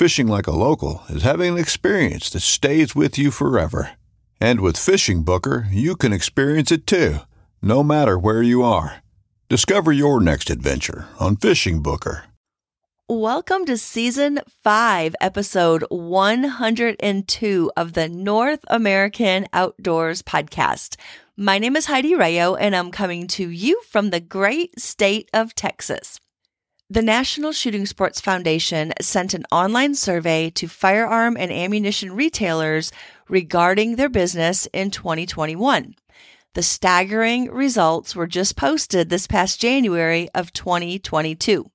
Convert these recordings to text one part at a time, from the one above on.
Fishing like a local is having an experience that stays with you forever. And with Fishing Booker, you can experience it too, no matter where you are. Discover your next adventure on Fishing Booker. Welcome to season five, episode 102 of the North American Outdoors Podcast. My name is Heidi Rayo, and I'm coming to you from the great state of Texas. The National Shooting Sports Foundation sent an online survey to firearm and ammunition retailers regarding their business in 2021. The staggering results were just posted this past January of 2022.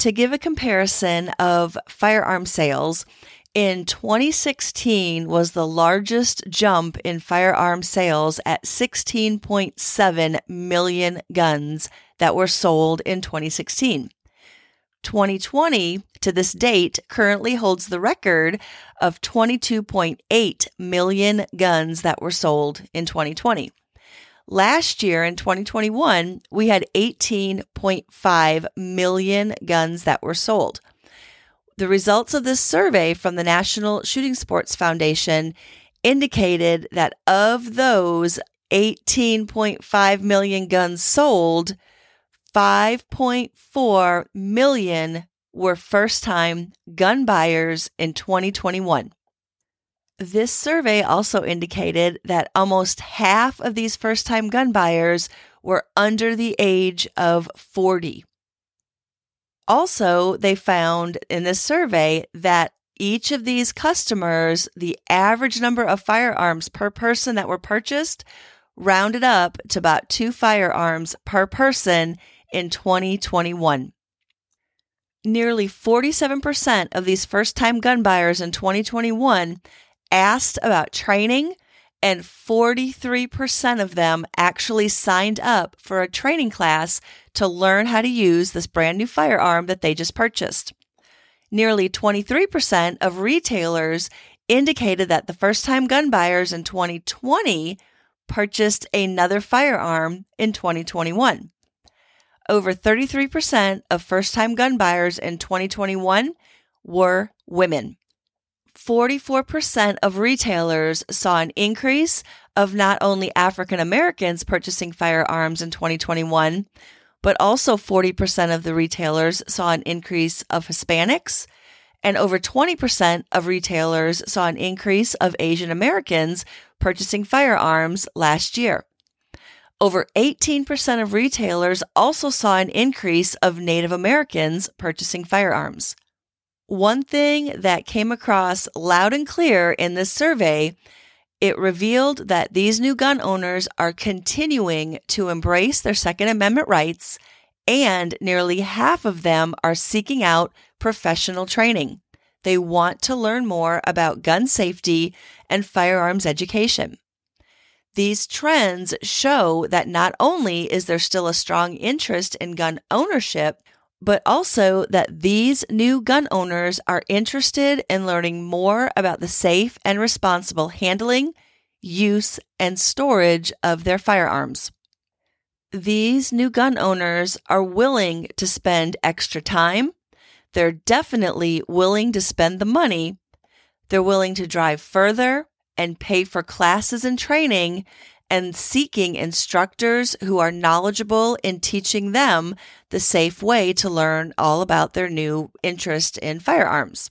To give a comparison of firearm sales, in 2016 was the largest jump in firearm sales at 16.7 million guns that were sold in 2016. 2020 to this date currently holds the record of 22.8 million guns that were sold in 2020. Last year in 2021, we had 18.5 million guns that were sold. The results of this survey from the National Shooting Sports Foundation indicated that of those 18.5 million guns sold, 5.4 million were first time gun buyers in 2021. This survey also indicated that almost half of these first time gun buyers were under the age of 40. Also, they found in this survey that each of these customers, the average number of firearms per person that were purchased, rounded up to about two firearms per person in 2021. Nearly 47% of these first time gun buyers in 2021 asked about training, and 43% of them actually signed up for a training class to learn how to use this brand new firearm that they just purchased. Nearly 23% of retailers indicated that the first time gun buyers in 2020 purchased another firearm in 2021 over 33% of first time gun buyers in 2021 were women. 44% of retailers saw an increase of not only African Americans purchasing firearms in 2021, but also 40% of the retailers saw an increase of Hispanics, and over 20% of retailers saw an increase of Asian Americans purchasing firearms last year. Over 18% of retailers also saw an increase of Native Americans purchasing firearms. One thing that came across loud and clear in this survey, it revealed that these new gun owners are continuing to embrace their Second Amendment rights, and nearly half of them are seeking out professional training. They want to learn more about gun safety and firearms education. These trends show that not only is there still a strong interest in gun ownership, but also that these new gun owners are interested in learning more about the safe and responsible handling, use, and storage of their firearms. These new gun owners are willing to spend extra time. They're definitely willing to spend the money. They're willing to drive further and pay for classes and training and seeking instructors who are knowledgeable in teaching them the safe way to learn all about their new interest in firearms.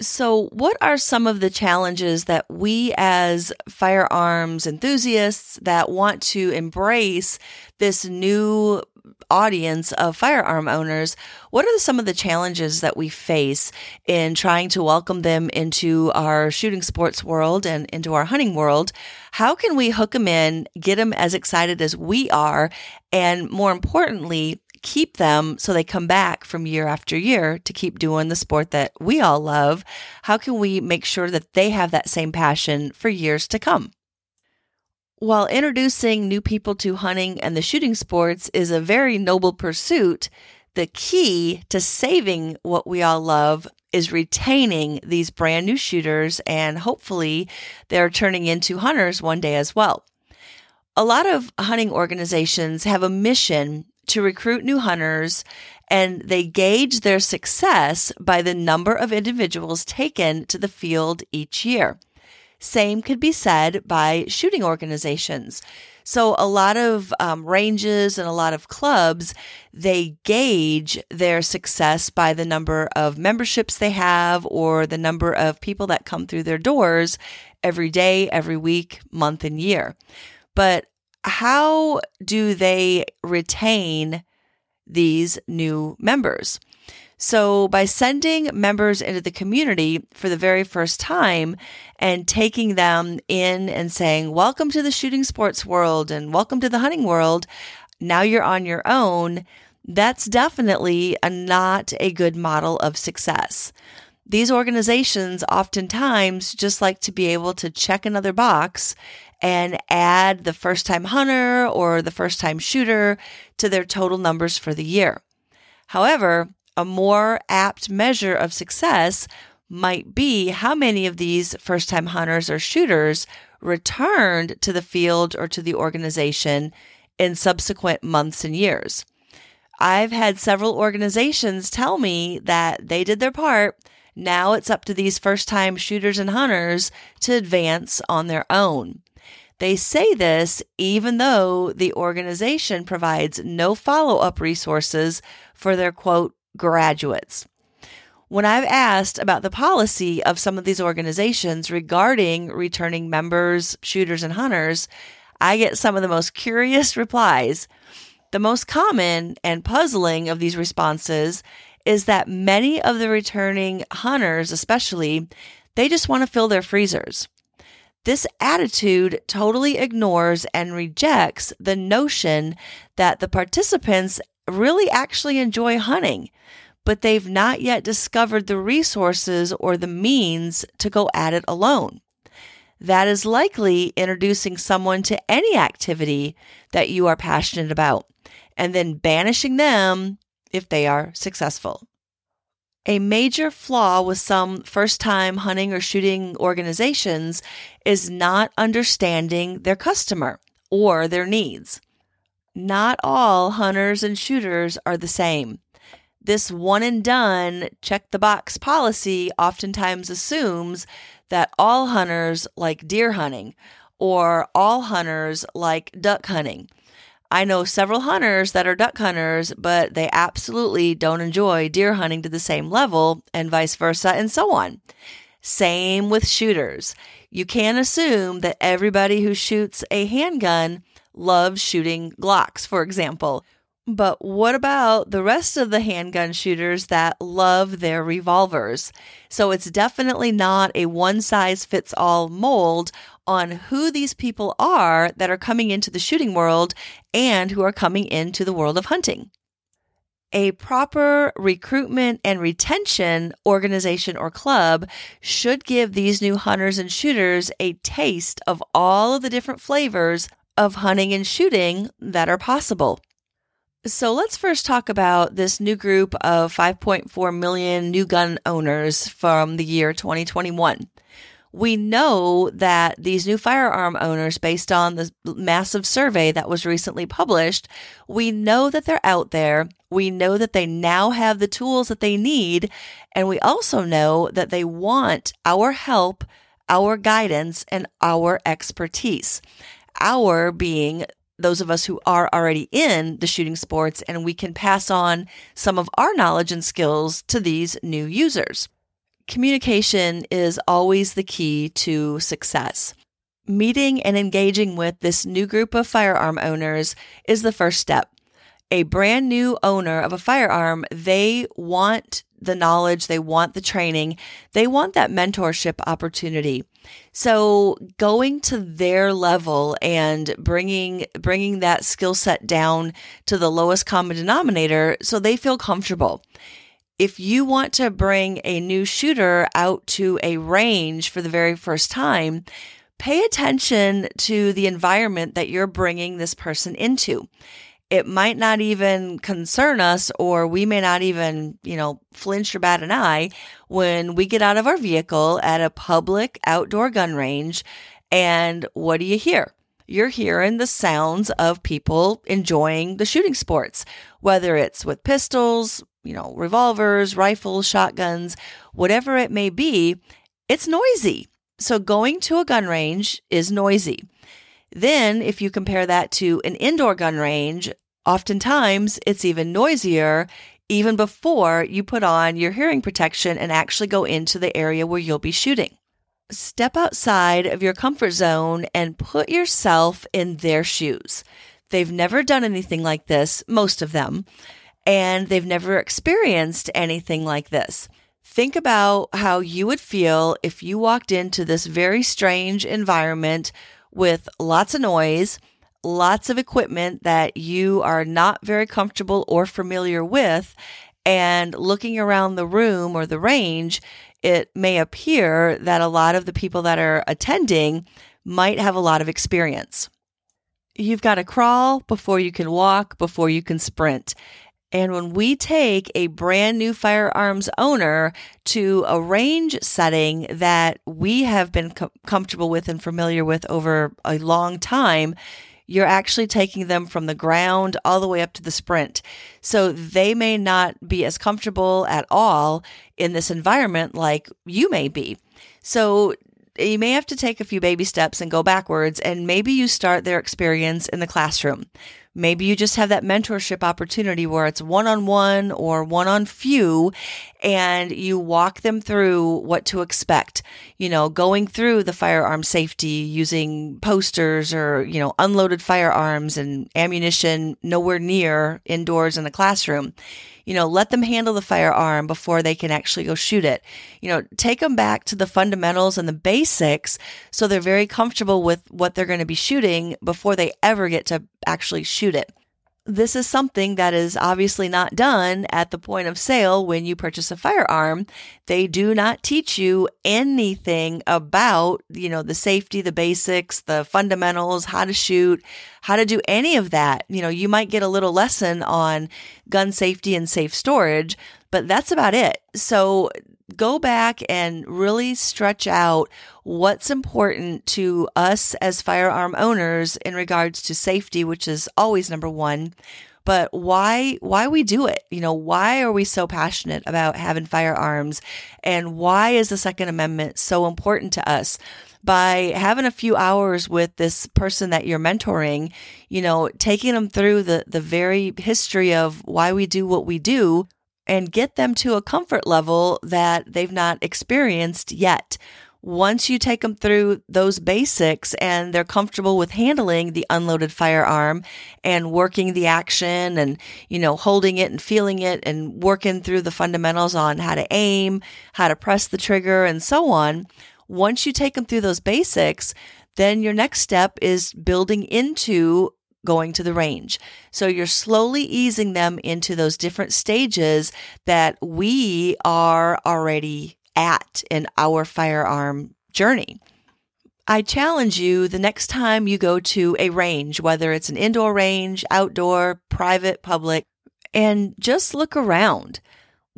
So, what are some of the challenges that we as firearms enthusiasts that want to embrace this new audience of firearm owners, what are some of the challenges that we face in trying to welcome them into our shooting sports world and into our hunting world? How can we hook them in, get them as excited as we are, and more importantly, keep them so they come back from year after year to keep doing the sport that we all love? How can we make sure that they have that same passion for years to come? While introducing new people to hunting and the shooting sports is a very noble pursuit, the key to saving what we all love is retaining these brand new shooters, and hopefully they're turning into hunters one day as well. A lot of hunting organizations have a mission to recruit new hunters, and they gauge their success by the number of individuals taken to the field each year. Same could be said by shooting organizations. So, a lot of um, ranges and a lot of clubs, they gauge their success by the number of memberships they have or the number of people that come through their doors every day, every week, month, and year. But how do they retain these new members? So, by sending members into the community for the very first time and taking them in and saying, Welcome to the shooting sports world and welcome to the hunting world, now you're on your own, that's definitely a, not a good model of success. These organizations oftentimes just like to be able to check another box and add the first time hunter or the first time shooter to their total numbers for the year. However, a more apt measure of success might be how many of these first time hunters or shooters returned to the field or to the organization in subsequent months and years. I've had several organizations tell me that they did their part. Now it's up to these first time shooters and hunters to advance on their own. They say this even though the organization provides no follow up resources for their quote graduates. When I've asked about the policy of some of these organizations regarding returning members, shooters, and hunters, I get some of the most curious replies. The most common and puzzling of these responses is that many of the returning hunters, especially, they just want to fill their freezers. This attitude totally ignores and rejects the notion that the participants really actually enjoy hunting, but they've not yet discovered the resources or the means to go at it alone. That is likely introducing someone to any activity that you are passionate about and then banishing them if they are successful. A major flaw with some first time hunting or shooting organizations is not understanding their customer or their needs. Not all hunters and shooters are the same. This one and done check the box policy oftentimes assumes that all hunters like deer hunting or all hunters like duck hunting. I know several hunters that are duck hunters, but they absolutely don't enjoy deer hunting to the same level, and vice versa, and so on. Same with shooters. You can't assume that everybody who shoots a handgun loves shooting Glocks, for example. But what about the rest of the handgun shooters that love their revolvers? So it's definitely not a one size fits all mold on who these people are that are coming into the shooting world and who are coming into the world of hunting. A proper recruitment and retention organization or club should give these new hunters and shooters a taste of all of the different flavors of hunting and shooting that are possible. So let's first talk about this new group of 5.4 million new gun owners from the year 2021. we know that these new firearm owners, based on the massive survey that was recently published, we know that they're out there. We know that they now have the tools that they need. And we also know that they want our help, our guidance, and our expertise. Our being those of us who are already in the shooting sports, and we can pass on some of our knowledge and skills to these new users communication is always the key to success. Meeting and engaging with this new group of firearm owners is the first step. A brand new owner of a firearm, they want the knowledge, they want the training, they want that mentorship opportunity. So going to their level and bringing bringing that skill set down to the lowest common denominator so they feel comfortable if you want to bring a new shooter out to a range for the very first time, pay attention to the environment that you're bringing this person into. It might not even concern us, or we may not even, you know, flinch or bat an eye when we get out of our vehicle at a public outdoor gun range. And what do you hear? you're hearing the sounds of people enjoying the shooting sports, whether it's with pistols, you know, revolvers, rifles, shotguns, whatever it may be, it's noisy. So going to a gun range is noisy. Then, if you compare that to an indoor gun range, oftentimes it's even noisier even before you put on your hearing protection and actually go into the area where you'll be shooting. Step outside of your comfort zone and put yourself in their shoes. They've never done anything like this, most of them and they've never experienced anything like this. Think about how you would feel if you walked into this very strange environment with lots of noise, lots of equipment that you are not very comfortable or familiar with, and looking around the room or the range, it may appear that a lot of the people that are attending might have a lot of experience. You've got to crawl before you can walk, before you can sprint. And when we take a brand new firearms owner to a range setting that we have been co- comfortable with and familiar with over a long time, you're actually taking them from the ground all the way up to the sprint. So they may not be as comfortable at all in this environment like you may be. So you may have to take a few baby steps and go backwards, and maybe you start their experience in the classroom. Maybe you just have that mentorship opportunity where it's one on one or one on few, and you walk them through what to expect. You know, going through the firearm safety using posters or, you know, unloaded firearms and ammunition nowhere near indoors in the classroom you know, let them handle the firearm before they can actually go shoot it. You know, take them back to the fundamentals and the basics so they're very comfortable with what they're going to be shooting before they ever get to actually shoot it this is something that is obviously not done at the point of sale when you purchase a firearm. They do not teach you anything about, you know, the safety, the basics, the fundamentals, how to shoot, how to do any of that. You know, you might get a little lesson on gun safety and safe storage, but that's about it. So go back and really stretch out what's important to us as firearm owners in regards to safety, which is always number one. But why why we do it? You know, why are we so passionate about having firearms and why is the second amendment so important to us? by having a few hours with this person that you're mentoring, you know, taking them through the the very history of why we do what we do and get them to a comfort level that they've not experienced yet. Once you take them through those basics and they're comfortable with handling the unloaded firearm and working the action and, you know, holding it and feeling it and working through the fundamentals on how to aim, how to press the trigger and so on. Once you take them through those basics, then your next step is building into going to the range. So you're slowly easing them into those different stages that we are already at in our firearm journey. I challenge you the next time you go to a range, whether it's an indoor range, outdoor, private, public, and just look around.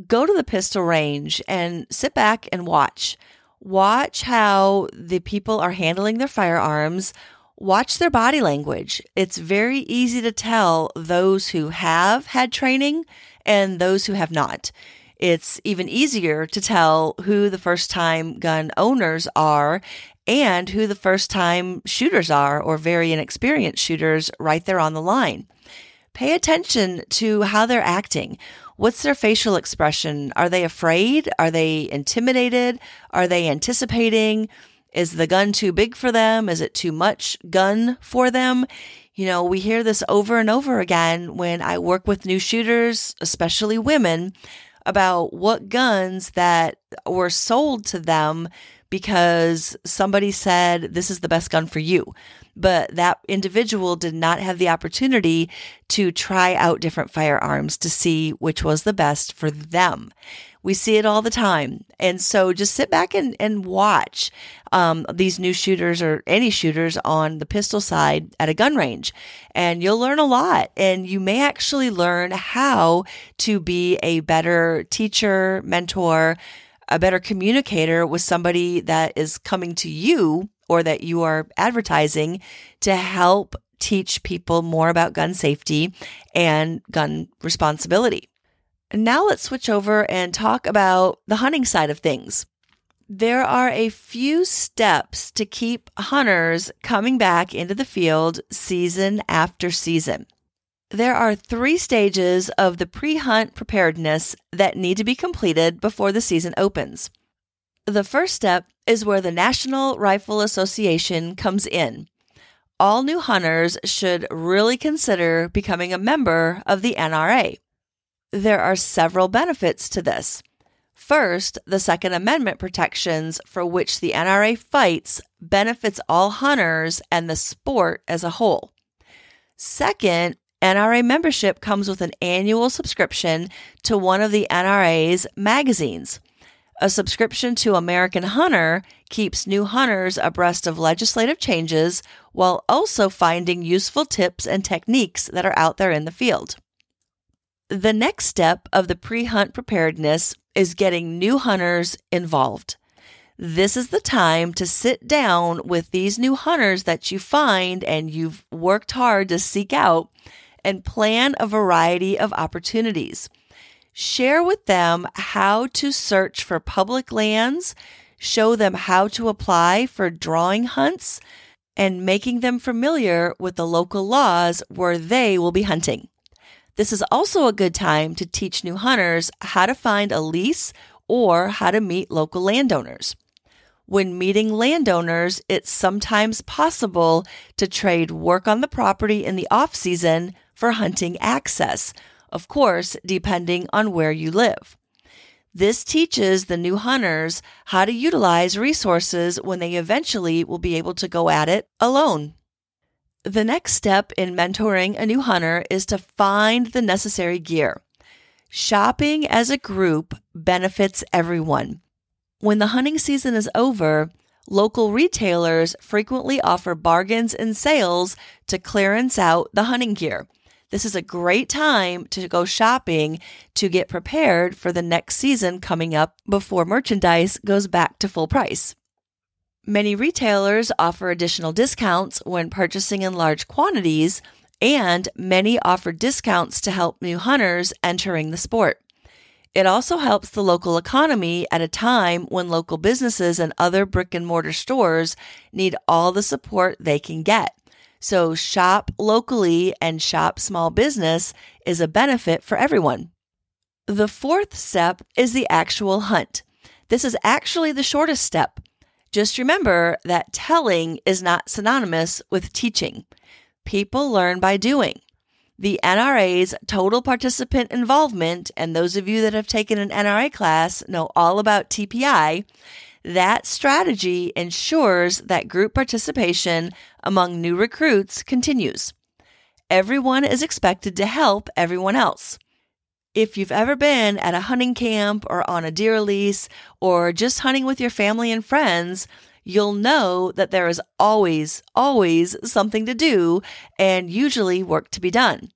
Go to the pistol range and sit back and watch. Watch how the people are handling their firearms. Watch their body language. It's very easy to tell those who have had training and those who have not. It's even easier to tell who the first time gun owners are and who the first time shooters are or very inexperienced shooters right there on the line. Pay attention to how they're acting. What's their facial expression? Are they afraid? Are they intimidated? Are they anticipating? Is the gun too big for them? Is it too much gun for them? You know, we hear this over and over again when I work with new shooters, especially women, about what guns that were sold to them because somebody said this is the best gun for you but that individual did not have the opportunity to try out different firearms to see which was the best for them. We see it all the time. And so just sit back and, and watch um, these new shooters or any shooters on the pistol side at a gun range. And you'll learn a lot. And you may actually learn how to be a better teacher, mentor, a better communicator with somebody that is coming to you or that you are advertising to help teach people more about gun safety and gun responsibility. Now let's switch over and talk about the hunting side of things. There are a few steps to keep hunters coming back into the field season after season. There are three stages of the pre hunt preparedness that need to be completed before the season opens. The first step is where the National Rifle Association comes in. All new hunters should really consider becoming a member of the NRA. There are several benefits to this. First, the Second Amendment protections for which the NRA fights benefits all hunters and the sport as a whole. Second, NRA membership comes with an annual subscription to one of the NRA's magazines. A subscription to American Hunter keeps new hunters abreast of legislative changes while also finding useful tips and techniques that are out there in the field. The next step of the pre hunt preparedness is getting new hunters involved. This is the time to sit down with these new hunters that you find and you've worked hard to seek out and plan a variety of opportunities. Share with them how to search for public lands, show them how to apply for drawing hunts, and making them familiar with the local laws where they will be hunting. This is also a good time to teach new hunters how to find a lease or how to meet local landowners. When meeting landowners, it's sometimes possible to trade work on the property in the off season for hunting access, of course, depending on where you live. This teaches the new hunters how to utilize resources when they eventually will be able to go at it alone. The next step in mentoring a new hunter is to find the necessary gear. Shopping as a group benefits everyone. When the hunting season is over, local retailers frequently offer bargains and sales to clearance out the hunting gear. This is a great time to go shopping to get prepared for the next season coming up before merchandise goes back to full price. Many retailers offer additional discounts when purchasing in large quantities, and many offer discounts to help new hunters entering the sport. It also helps the local economy at a time when local businesses and other brick and mortar stores need all the support they can get. So, shop locally and shop small business is a benefit for everyone. The fourth step is the actual hunt. This is actually the shortest step. Just remember that telling is not synonymous with teaching. People learn by doing. The NRA's total participant involvement, and those of you that have taken an NRA class know all about TPI, that strategy ensures that group participation among new recruits continues. Everyone is expected to help everyone else. If you've ever been at a hunting camp or on a deer lease or just hunting with your family and friends, you'll know that there is always, always something to do and usually work to be done.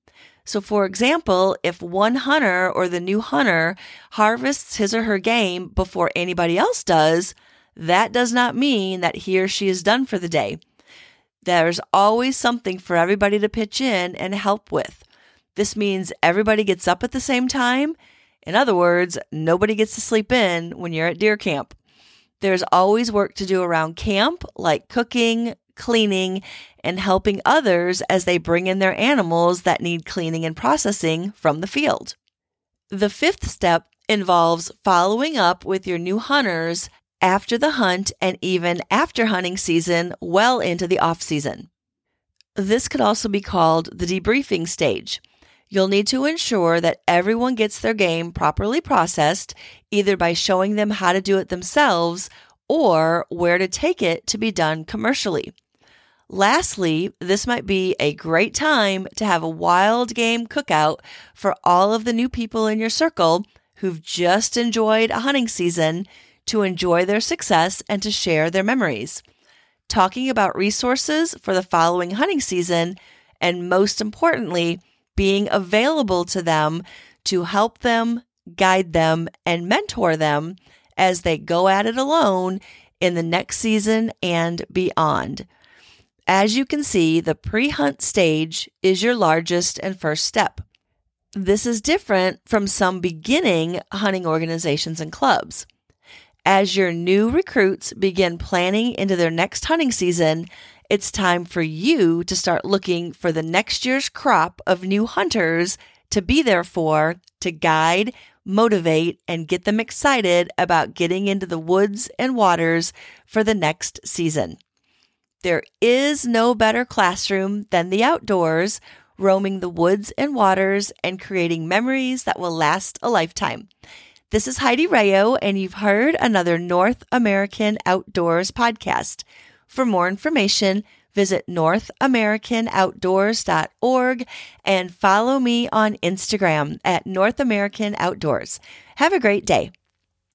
So, for example, if one hunter or the new hunter harvests his or her game before anybody else does, that does not mean that he or she is done for the day. There's always something for everybody to pitch in and help with. This means everybody gets up at the same time. In other words, nobody gets to sleep in when you're at deer camp. There's always work to do around camp, like cooking, cleaning, and helping others as they bring in their animals that need cleaning and processing from the field. The fifth step involves following up with your new hunters after the hunt and even after hunting season, well into the off season. This could also be called the debriefing stage. You'll need to ensure that everyone gets their game properly processed, either by showing them how to do it themselves or where to take it to be done commercially. Lastly, this might be a great time to have a wild game cookout for all of the new people in your circle who've just enjoyed a hunting season to enjoy their success and to share their memories. Talking about resources for the following hunting season, and most importantly, being available to them to help them, guide them, and mentor them as they go at it alone in the next season and beyond. As you can see, the pre hunt stage is your largest and first step. This is different from some beginning hunting organizations and clubs. As your new recruits begin planning into their next hunting season, it's time for you to start looking for the next year's crop of new hunters to be there for, to guide, motivate, and get them excited about getting into the woods and waters for the next season. There is no better classroom than the outdoors, roaming the woods and waters and creating memories that will last a lifetime. This is Heidi Rayo, and you've heard another North American Outdoors podcast. For more information, visit NorthAmericanOutdoors.org and follow me on Instagram at North American Outdoors. Have a great day.